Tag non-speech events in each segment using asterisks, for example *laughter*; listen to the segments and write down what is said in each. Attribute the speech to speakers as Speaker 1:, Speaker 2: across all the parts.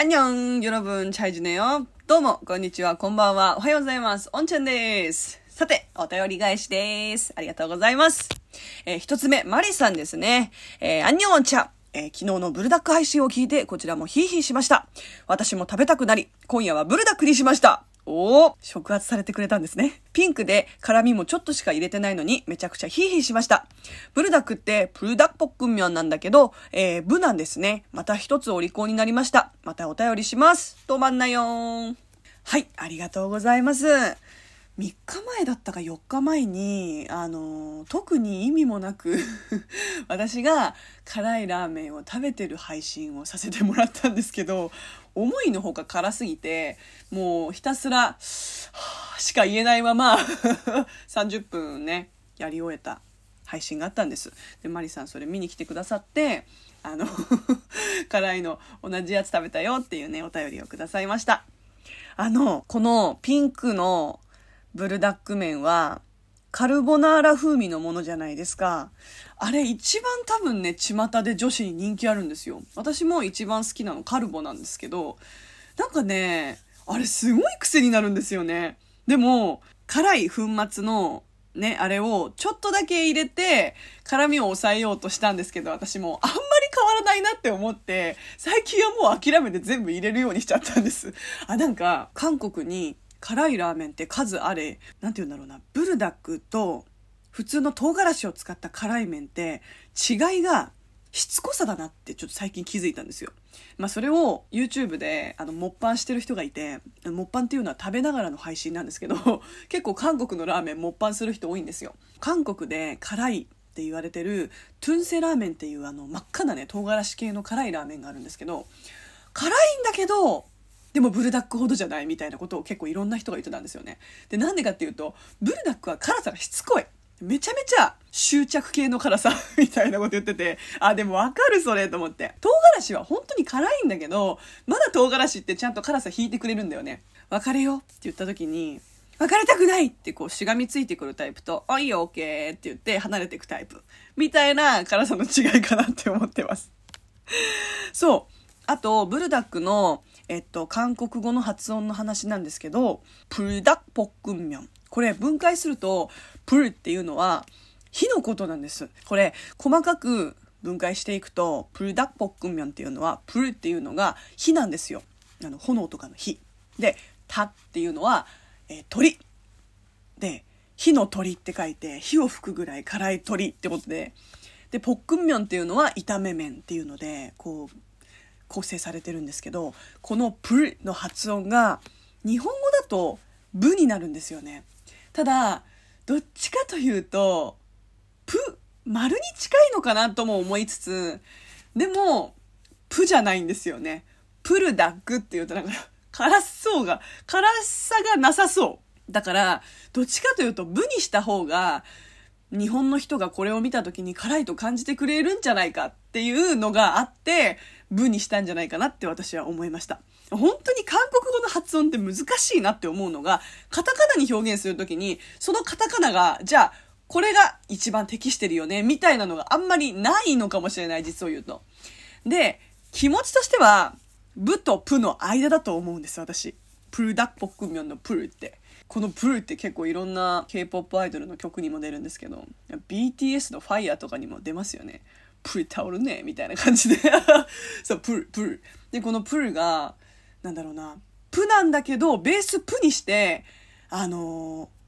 Speaker 1: あんにょん、よろぶん、チャイジネよ。どうも、こんにちは、こんばんは、おはようございます。おんちゃんです。さて、お便り返しです。ありがとうございます。えー、一つ目、マリさんですね。えー、あんにょんちゃん。えー、昨日のブルダック配信を聞いて、こちらもヒーヒーしました。私も食べたくなり、今夜はブルダックにしました。おお触発されてくれたんですね。ピンクで辛味もちょっとしか入れてないのにめちゃくちゃヒーヒーしました。ブルダックってプルダックポックンミョンなんだけど、えー、ブなんですね。また一つお利口になりました。またお便りします。止まんなよーん。はい、ありがとうございます。3日前だったか4日前に、あの、特に意味もなく、*laughs* 私が辛いラーメンを食べてる配信をさせてもらったんですけど、思いのほか辛すぎて、もうひたすら、はぁしか言えないまま、*laughs* 30分ね、やり終えた配信があったんです。で、マリさんそれ見に来てくださって、あの、*laughs* 辛いの同じやつ食べたよっていうね、お便りをくださいました。あの、このピンクのブルダック麺は、カルボナーラ風味のものじゃないですか。あれ一番多分ね、巷で女子に人気あるんですよ。私も一番好きなのカルボなんですけど、なんかね、あれすごい癖になるんですよね。でも、辛い粉末のね、あれをちょっとだけ入れて、辛みを抑えようとしたんですけど、私もあんまり変わらないなって思って、最近はもう諦めて全部入れるようにしちゃったんです。あ、なんか、韓国に辛いラーメンって数あれ、なんて言うんだろうな、ブルダックと普通の唐辛子を使った辛い麺って違いがしつこさだなってちょっと最近気づいたんですよ。まあそれを YouTube であの、モッパンしてる人がいて、モッパンっていうのは食べながらの配信なんですけど、*laughs* 結構韓国のラーメンモッパンする人多いんですよ。韓国で辛いって言われてるトゥンセラーメンっていうあの真っ赤なね、唐辛子系の辛いラーメンがあるんですけど、辛いんだけど、でもブルダックほどじゃないみたいなことを結構いろんな人が言ってたんですよね。で、なんでかっていうと、ブルダックは辛さがしつこい。めちゃめちゃ執着系の辛さみたいなこと言ってて、あ、でもわかるそれと思って。唐辛子は本当に辛いんだけど、まだ唐辛子ってちゃんと辛さ引いてくれるんだよね。別れよって言った時に、別れたくないってこうしがみついてくるタイプと、あ、いいよ、オッケーって言って離れていくタイプ。みたいな辛さの違いかなって思ってます。そう。あと、ブルダックの、えっと、韓国語の発音の話なんですけど、プルダッポックンミョン。これ分解すると、プルっていうのは火のことなんです。これ、細かく分解していくと、プルダッポックンミョンっていうのは、プルっていうのが火なんですよ。あの、炎とかの火。で、タっていうのは、えー鳥。で、火の鳥って書いて、火を吹くぐらい辛い鳥ってことで、で、ポックンミョンっていうのは炒め麺っていうので、こう、構成されてるんですけど、このプルの発音が、日本語だと、ブになるんですよね。ただ、どっちかというと、プ、丸に近いのかなとも思いつつ、でも、プじゃないんですよね。プルダックっていうとなんか、辛そうが、辛さがなさそう。だから、どっちかというと、ブにした方が、日本の人がこれを見た時に辛いと感じてくれるんじゃないかっていうのがあって、ブにしたんじゃないかなって私は思いました。本当に韓国語の発音って難しいなって思うのが、カタカナに表現するときに、そのカタカナが、じゃあ、これが一番適してるよね、みたいなのがあんまりないのかもしれない、実を言うと。で、気持ちとしては、ブとプの間だと思うんです、私。プルダッポクミョンのプルって。このプルって結構いろんな K-POP アイドルの曲にも出るんですけど、BTS のファイヤーとかにも出ますよね。プルタオルね、みたいな感じで。*laughs* そう、プル、プル。で、このプルが、なんだろうな、プなんだけど、ベースプにして、あのー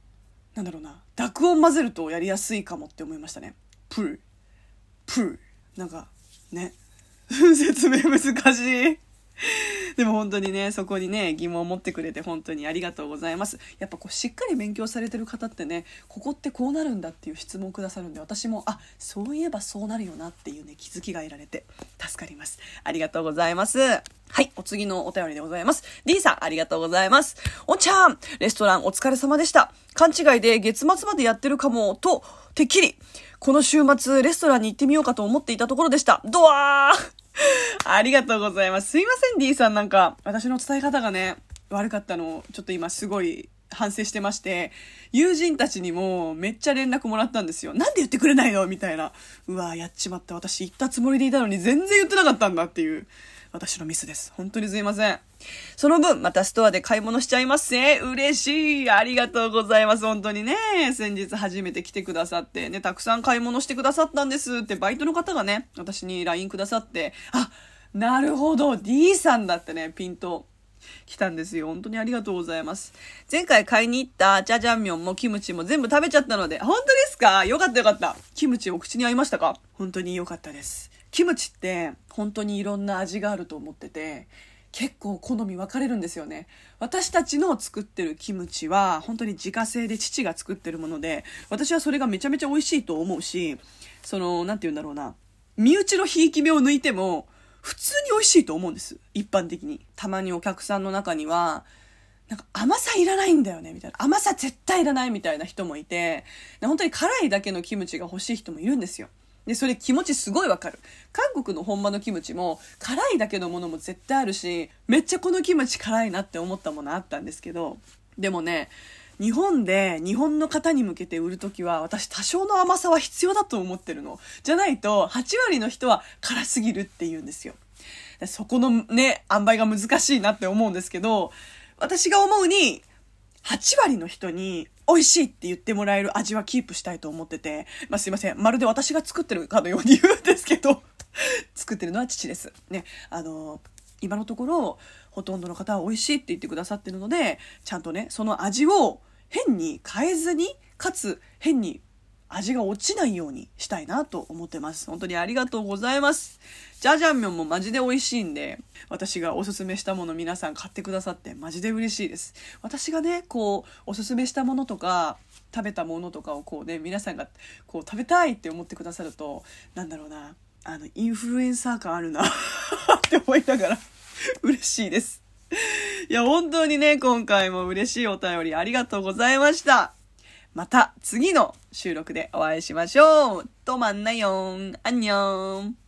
Speaker 1: なんだろうな、濁音混ぜるとやりやすいかもって思いましたね。プル、プル。なんか、ね。*laughs* 説明難しい。でも本当にね、そこにね、疑問を持ってくれて本当にありがとうございます。やっぱこう、しっかり勉強されてる方ってね、ここってこうなるんだっていう質問をくださるんで、私も、あ、そういえばそうなるよなっていうね、気づきが得られて、助かります。ありがとうございます。はい、お次のお便りでございます。D さん、ありがとうございます。おんちゃん、レストランお疲れ様でした。勘違いで月末までやってるかも、と、てっきり、この週末、レストランに行ってみようかと思っていたところでした。ドワーありがとうございます。すいません、D さん。なんか、私の伝え方がね、悪かったのを、ちょっと今すごい反省してまして、友人たちにもめっちゃ連絡もらったんですよ。なんで言ってくれないの？みたいな。うわやっちまった。私言ったつもりでいたのに全然言ってなかったんだっていう。私のミスです。本当にすいません。その分、またストアで買い物しちゃいますね。嬉しい。ありがとうございます。本当にね。先日初めて来てくださって、ね、たくさん買い物してくださったんですって、バイトの方がね、私に LINE くださって、あ、なるほど、D さんだってね、ピント来たんですよ。本当にありがとうございます。前回買いに行ったジャジャンミョンもキムチも全部食べちゃったので、本当ですか？よかったよかった。キムチお口に合いましたか？本当に良かったです。キムチって本当にいろんな味があると思ってて、結構好み分かれるんですよね。私たちの作ってるキムチは本当に自家製で父が作ってるもので、私はそれがめちゃめちゃ美味しいと思うし、その、なんて言うんだろうな。身内のひいき目を抜いても、普通に美味しいと思うんです。一般的に。たまにお客さんの中には、なんか甘さいらないんだよね、みたいな。甘さ絶対いらないみたいな人もいて、本当に辛いだけのキムチが欲しい人もいるんですよ。で、それ気持ちすごいわかる。韓国の本場のキムチも辛いだけのものも絶対あるし、めっちゃこのキムチ辛いなって思ったものあったんですけど、でもね、日本で日本の方に向けて売るときは私多少の甘さは必要だと思ってるの。じゃないと8割の人は辛すぎるって言うんですよ。そこのね、塩梅が難しいなって思うんですけど、私が思うに8割の人に美味しいって言ってもらえる味はキープしたいと思ってて、まあ、すいません。まるで私が作ってるかのように言うんですけど、*laughs* 作ってるのは父です。ね。あの、今のところ、ほとんどの方は美味しいって言ってくださってるので、ちゃんとね、その味を変に変えずに、かつ変に味が落ちないようにしたいなと思ってます。本当にありがとうございます。ジャジャンミョンもマジで美味しいんで、私がおすすめしたもの皆さん買ってくださってマジで嬉しいです。私がね、こう、おすすめしたものとか、食べたものとかをこうね、皆さんがこう食べたいって思ってくださると、なんだろうな、あの、インフルエンサー感あるな *laughs* って思いながら嬉しいです。いや、本当にね、今回も嬉しいお便りありがとうございました。また次の収録でお会いしましょう。とまんなよん。あんにょん。